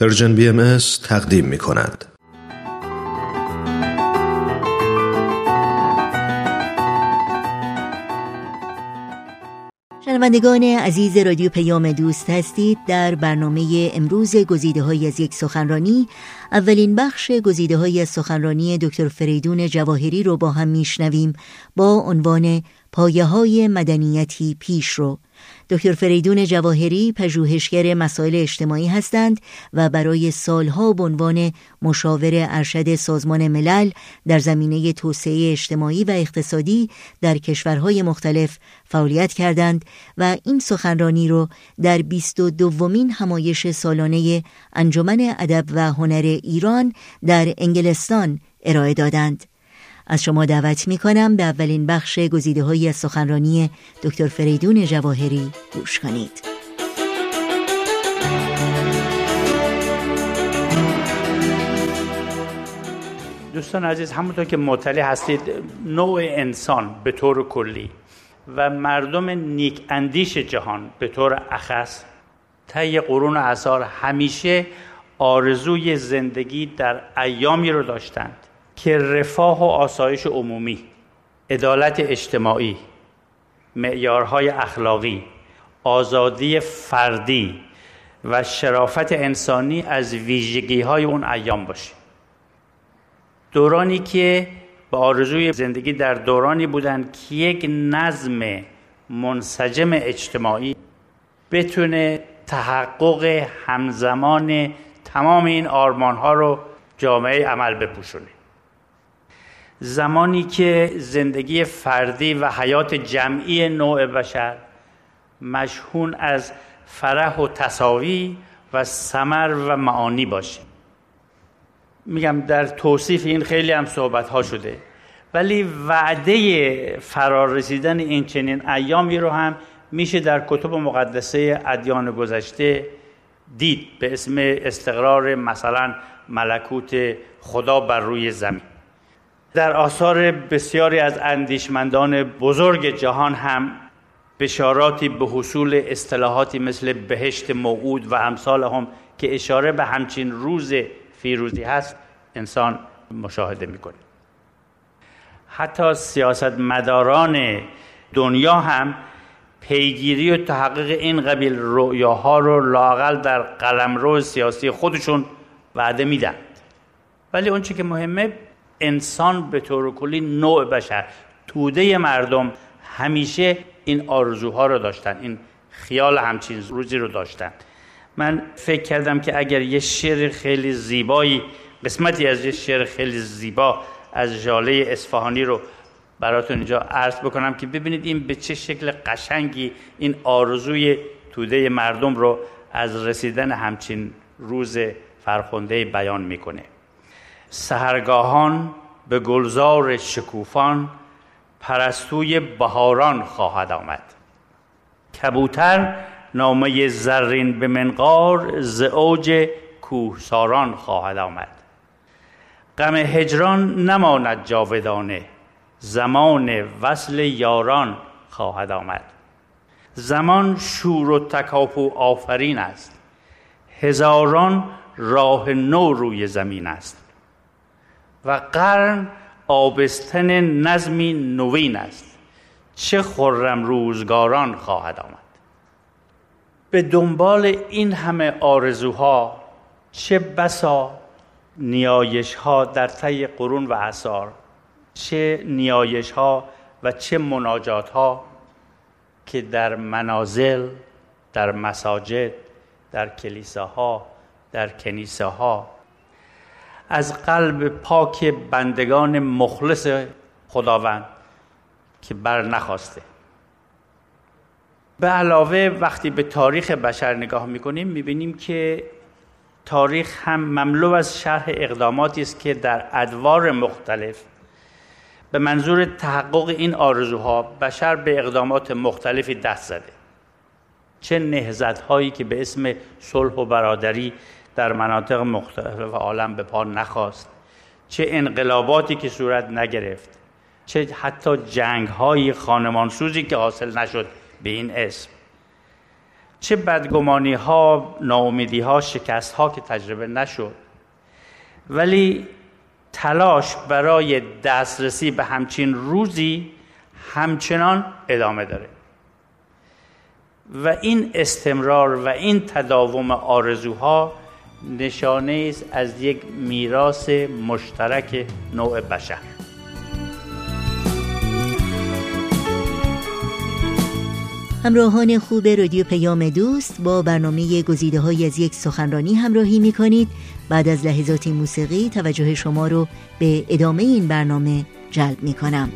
Persian BM تقدیم می کند. شنوندگان عزیز رادیو پیام دوست هستید در برنامه امروز گزیده های از یک سخنرانی اولین بخش گزیده های از سخنرانی دکتر فریدون جواهری رو با هم میشنویم با عنوان پایه های مدنیتی پیش رو دکتر فریدون جواهری پژوهشگر مسائل اجتماعی هستند و برای سالها به عنوان مشاور ارشد سازمان ملل در زمینه توسعه اجتماعی و اقتصادی در کشورهای مختلف فعالیت کردند و این سخنرانی را در بیست و دومین همایش سالانه انجمن ادب و هنر ایران در انگلستان ارائه دادند. از شما دعوت می کنم به اولین بخش گزیده های از سخنرانی دکتر فریدون جواهری گوش کنید. دوستان عزیز همونطور که مطلع هستید نوع انسان به طور کلی و مردم نیک اندیش جهان به طور اخص طی قرون اثار همیشه آرزوی زندگی در ایامی رو داشتند که رفاه و آسایش عمومی عدالت اجتماعی معیارهای اخلاقی آزادی فردی و شرافت انسانی از ویژگی های اون ایام باشه. دورانی که به آرزوی زندگی در دورانی بودند که یک نظم منسجم اجتماعی بتونه تحقق همزمان تمام این آرمان ها رو جامعه عمل بپوشونه. زمانی که زندگی فردی و حیات جمعی نوع بشر مشهون از فرح و تصاوی و سمر و معانی باشه. میگم در توصیف این خیلی هم صحبت ها شده. ولی وعده فرار رسیدن این چنین ایامی رو هم میشه در کتب مقدسه ادیان گذشته دید به اسم استقرار مثلا ملکوت خدا بر روی زمین. در آثار بسیاری از اندیشمندان بزرگ جهان هم بشاراتی به حصول اصطلاحاتی مثل بهشت موعود و امثال هم که اشاره به همچین روز فیروزی هست انسان مشاهده می‌کنه. حتی سیاست مداران دنیا هم پیگیری و تحقیق این قبیل رؤیاها رو لاقل در قلمرو سیاسی خودشون وعده میدن. ولی اون که مهمه انسان به طور کلی نوع بشر. توده مردم همیشه این آرزوها رو داشتن این خیال همچین روزی رو داشتن. من فکر کردم که اگر یه شعر خیلی زیبایی قسمتی از یه شعر خیلی زیبا از جاله اصفهانی رو براتون اینجا عرض بکنم که ببینید این به چه شکل قشنگی این آرزوی توده مردم رو از رسیدن همچین روز فرخنده بیان می‌کنه. سهرگاهان به گلزار شکوفان پرستوی بهاران خواهد آمد. کبوتر نامه زرین به منقار ز اوج کوهساران خواهد آمد. غم هجران نماند جاودانه زمان وصل یاران خواهد آمد. زمان شور و تکاپو آفرین است هزاران راه نو روی زمین است. و قرن آبستن نظمی نوین است. چه خرم روزگاران خواهد آمد؟ به دنبال این همه آرزوها چه بسا نیایش ها در طی قرون و اثار چه نیایش ها و چه مناجات ها که در منازل در مساجد در کلیساها در کنیسه ها از قلب پاک بندگان مخلص خداوند که بر نخواسته. به علاوه وقتی به تاریخ بشر نگاه می‌کنیم می‌بینیم که تاریخ هم مملو از شرح اقداماتی است که در ادوار مختلف به منظور تحقق این آرزوها بشر به اقدامات مختلفی دست زده. چه نهزت هایی که به اسم صلح و برادری در مناطق مختلف عالم به پا نخواست. چه انقلاباتی که صورت نگرفت چه حتی جنگ های خانمانسوزی که حاصل نشد به این اسم. چه بدگمانی ها ناامیدی ها شکست ها که تجربه نشد. ولی تلاش برای دسترسی به همچین روزی همچنان ادامه داره. و این استمرار و این تداوم آرزوها نشانه است از یک میراث مشترک نوع بشر. همراهان خوب رادیو پیام دوست با برنامه گزیده های از یک سخنرانی همراهی می کنید بعد از لحظات موسیقی توجه شما رو به ادامه این برنامه جلب می کنم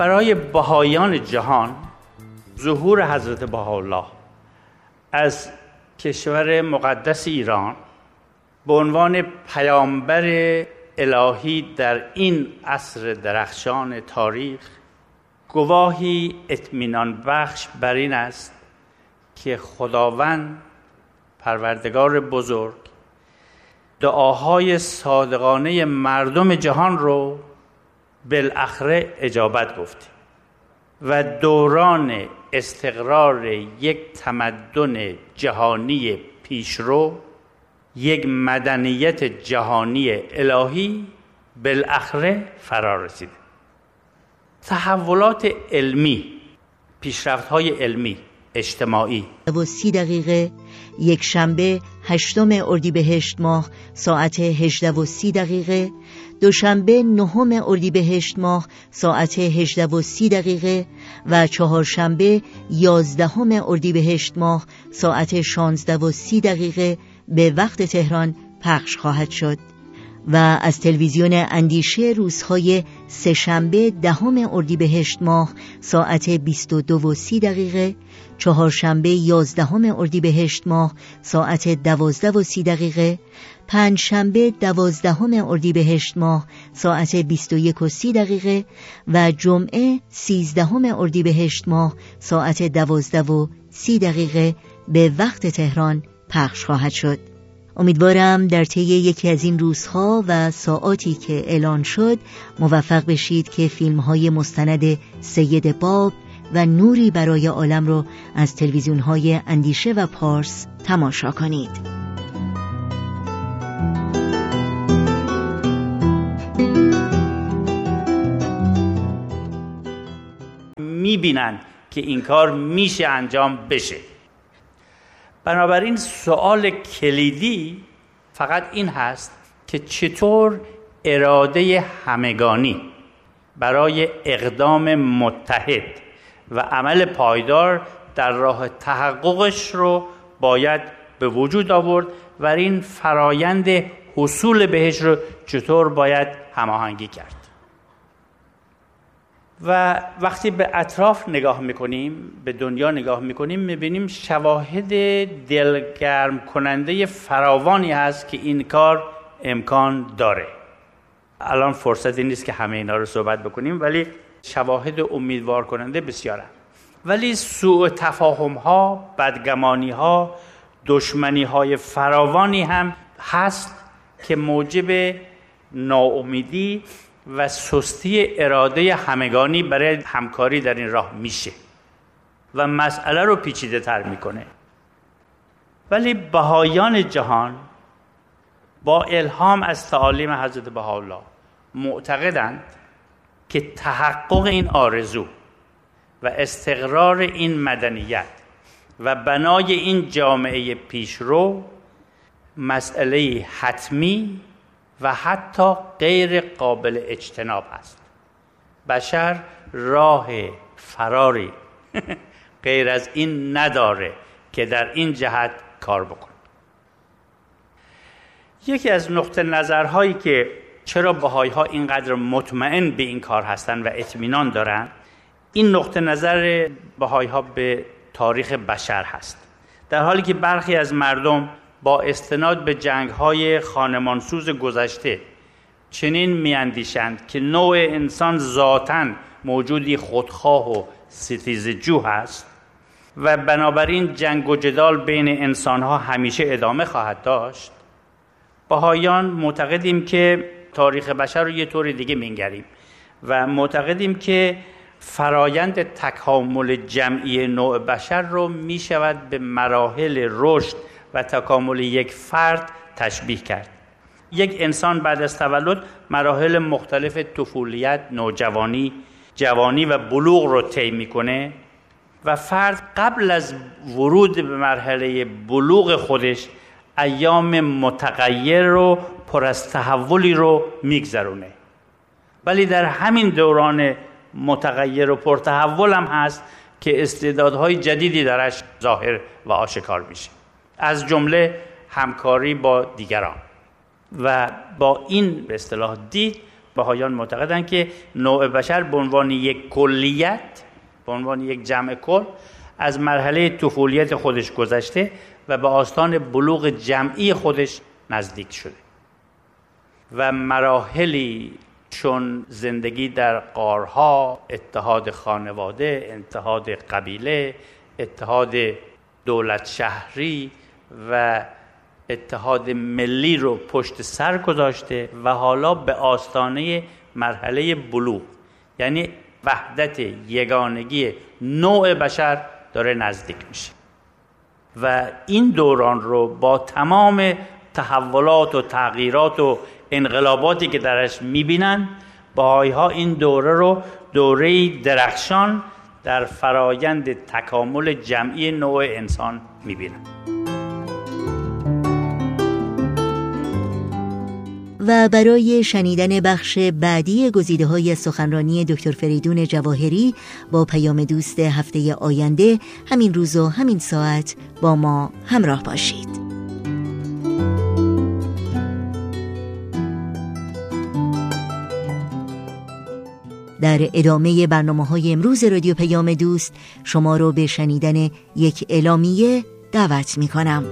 برای بهایان جهان ظهور حضرت بهاءالله از کشور مقدس ایران به عنوان پیامبر الهی در این عصر درخشان تاریخ گواهی اطمینان بخش بر این است که خداوند پروردگار بزرگ دعاهای صادقانه مردم جهان رو بالاخره اجابت گفته و دوران استقرار یک تمدن جهانی پیشرو یک مدنیت جهانی الهی بالاخره فرا رسیده تحولات علمی پیشرفت های علمی اجتماعی. و سی دقیقه یک شنبه هشتم اردیبهشت ماه ساعت هجده و سی دقیقه. دوشنبه نهم اردیبهشت ماه ساعت هجده و سی دقیقه. و چهارشنبه یازدهم اردیبهشت ماه ساعت شانزده و سی دقیقه. به وقت تهران پخش خواهد شد. و از تلویزیون اندیشه روزهای سهشنبه دهم اردیبهشت ماه ساعت 22 و 30 دقیقه چهارشنبه یازدهم اردیبهشت ماه ساعت 12 و 30 دقیقه پنجشنبه دوازدهم اردیبهشت ماه ساعت 21 و 30 دقیقه و جمعه سیزدهم اردیبهشت ماه ساعت 12 و 30 دقیقه به وقت تهران پخش خواهد شد. امیدوارم در طی یکی از این روزها و ساعاتی که اعلان شد موفق بشید که فیلم های مستند سید باب و نوری برای عالم رو از تلویزیون های اندیشه و پارس تماشا کنید. می‌بینن که این کار میشه انجام بشه. بنابراین سوال کلیدی فقط این هست که چطور اراده همگانی برای اقدام متحد و عمل پایدار در راه تحققش رو باید به وجود آورد و این فرایند حصول بهش رو چطور باید هماهنگی کرد. و وقتی به اطراف نگاه می‌کنیم به دنیا نگاه می‌کنیم می‌بینیم شواهد دلگرم کننده فراوانی هست که این کار امکان داره. الان فرصتی نیست که همه اینا رو صحبت بکنیم ولی شواهد امیدوار کننده بسیاره. ولی سوء تفاهم ها بدگمانی ها دشمنی های فراوانی هم هست که موجب ناامیدی و سستی اراده همگانی برای همکاری در این راه میشه و مسئله رو پیچیده تر می‌کنه. ولی بهایان جهان با الهام از تعالیم حضرت بهاءالله معتقدند که تحقق این آرزو و استقرار این مدنیت و بنای این جامعه پیشرو مسئله حتمی و حتی غیر قابل اجتناب است. بشر راه فراری غیر از این نداره که در این جهت کار بکنه. یکی از نقطه نظرهایی که چرا بهایی ها اینقدر مطمئن به این کار هستند و اطمینان دارن این نقطه نظر بهایی ها به تاریخ بشر هست. در حالی که برخی از مردم با استناد به جنگ های خانمانسوز گذشته چنین میاندیشند که نوع انسان ذاتا موجودی خودخواه و ستیز جو هست و بنابراین جنگ و جدال بین انسان ها همیشه ادامه خواهد داشت. بهایان معتقدیم که تاریخ بشر رو یه طور دیگه مینگریم و معتقدیم که فرایند تکامل جمعی نوع بشر رو می شود به مراحل رشد و تکامل یک فرد تشبیه کرد. یک انسان بعد از تولد مراحل مختلف طفولیت، نوجوانی، جوانی و بلوغ رو طی می‌کنه و فرد قبل از ورود به مرحله بلوغ خودش ایام متغیر رو پر از تحولی رو میگذرونه. ولی در همین دوران متغیر و پرتحول هم هست که استعدادهای جدیدی درش ظاهر و آشکار میشه. از جمله همکاری با دیگران. و با این به اصطلاح دید بهایان معتقدند که نوع بشر به عنوان یک کلیت به عنوان یک جمع کل از مرحله طفولیت خودش گذشته و به آستان بلوغ جمعی خودش نزدیک شده. و مراحلی چون زندگی در قارها اتحاد خانواده اتحاد قبیله اتحاد دولت شهری و اتحاد ملی رو پشت سر گذاشته و حالا به آستانه مرحله بلوغ. یعنی وحدت یگانگی نوع بشر داره نزدیک میشه. و این دوران رو با تمام تحولات و تغییرات و انقلاباتی که درش می‌بینن باهای ها این دوره رو دوره درخشان در فرایند تکامل جمعی نوع انسان می‌بینن. و برای شنیدن بخش بعدی گزیده های سخنرانی دکتر فریدون جواهری با پیام دوست هفته آینده همین روز و همین ساعت با ما همراه باشید در ادامه برنامه های امروز رادیو پیام دوست شما رو به شنیدن یک اعلامیه دعوت می کنم.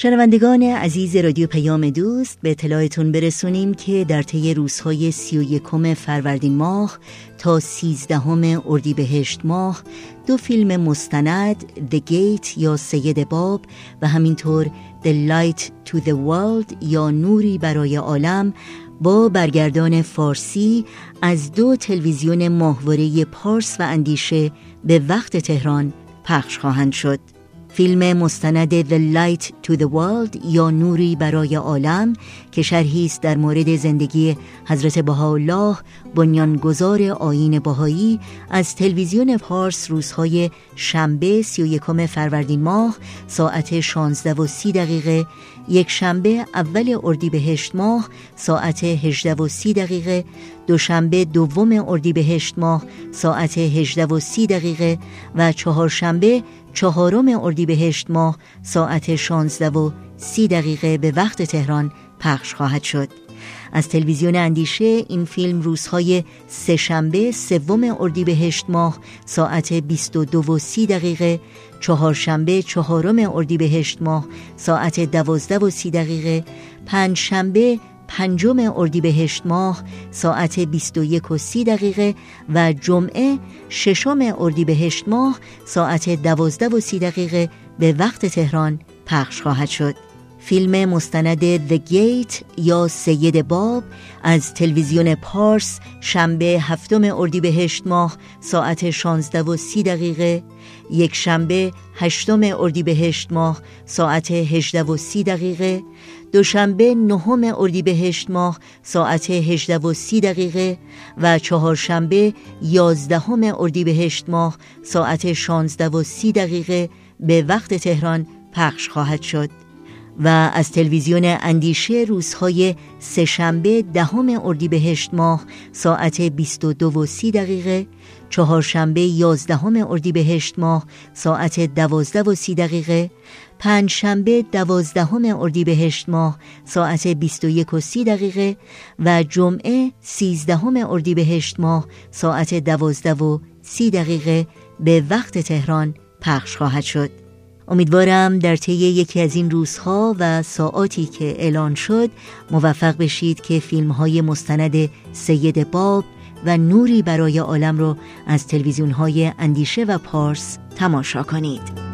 شنوندگان عزیز رادیو پیام دوست به اطلاعتون برسونیم که در طی روزهای سی و یکم فروردین ماه تا سیزدهم اردیبهشت ماه دو فیلم مستند The Gate یا سید باب و همینطور The Light to the World یا نوری برای عالم با برگردان فارسی از دو تلویزیون ماهواره پارس و اندیشه به وقت تهران پخش خواهند شد. فیلم مستند The Light to the World یا نوری برای عالم که شرحی است در مورد زندگی حضرت بهاءالله بنیانگذار آیین بهایی از تلویزیون پارس روزهای شنبه 31 فروردین ماه ساعت 16 و 30 دقیقه یک شنبه اول اردیبهشت ماه ساعت 18 و 30 دقیقه دوشنبه دوم اردیبهشت ماه ساعت 18 و 30 دقیقه و چهارشنبه چهارم اردیبهشت ماه ساعت 16 و 30 دقیقه به وقت تهران پخش خواهد شد. از تلویزیون اندیشه این فیلم روزهای سهشنبه سوم اردیبهشت ماه ساعت 22 و 30 دقیقه چهارشنبه چهارم اردیبهشت ماه ساعت 12 و 30 دقیقه پنجشنبه پنجم اردیبهشت ماه ساعت 21 و 30 دقیقه و جمعه ششم اردیبهشت ماه ساعت 12 و 30 دقیقه به وقت تهران پخش خواهد شد. فیلم مستند The Gate یا سید باب از تلویزیون پارس شنبه هفتم اردیبهشت ماه ساعت 16 و 30 دقیقه یک شنبه هشتم اردیبهشت ماه ساعت 18 و 30 دقیقه. دوشنبه نهم اردیبهشت ماه ساعت 18 و 30 دقیقه. و چهارشنبه یازدهم اردیبهشت ماه ساعت 16 و 30 دقیقه. به وقت تهران پخش خواهد شد. و از تلویزیون اندیشه روزهای سهشنبه دهم اردیبهشت ماه ساعت 22 و 30 دقیقه چهارشنبه یازدهم اردیبهشت ماه ساعت 12 و 30 دقیقه پنجشنبه دوازدهم اردیبهشت ماه ساعت 21 و 30 دقیقه و جمعه سیزدهم اردیبهشت ماه ساعت 12 و 30 دقیقه به وقت تهران پخش خواهد شد. امیدوارم در طی یکی از این روزها و ساعاتی که اعلان شد موفق بشید که فیلم های مستند سید باب و نوری برای عالم رو از تلویزیون های اندیشه و پارس تماشا کنید.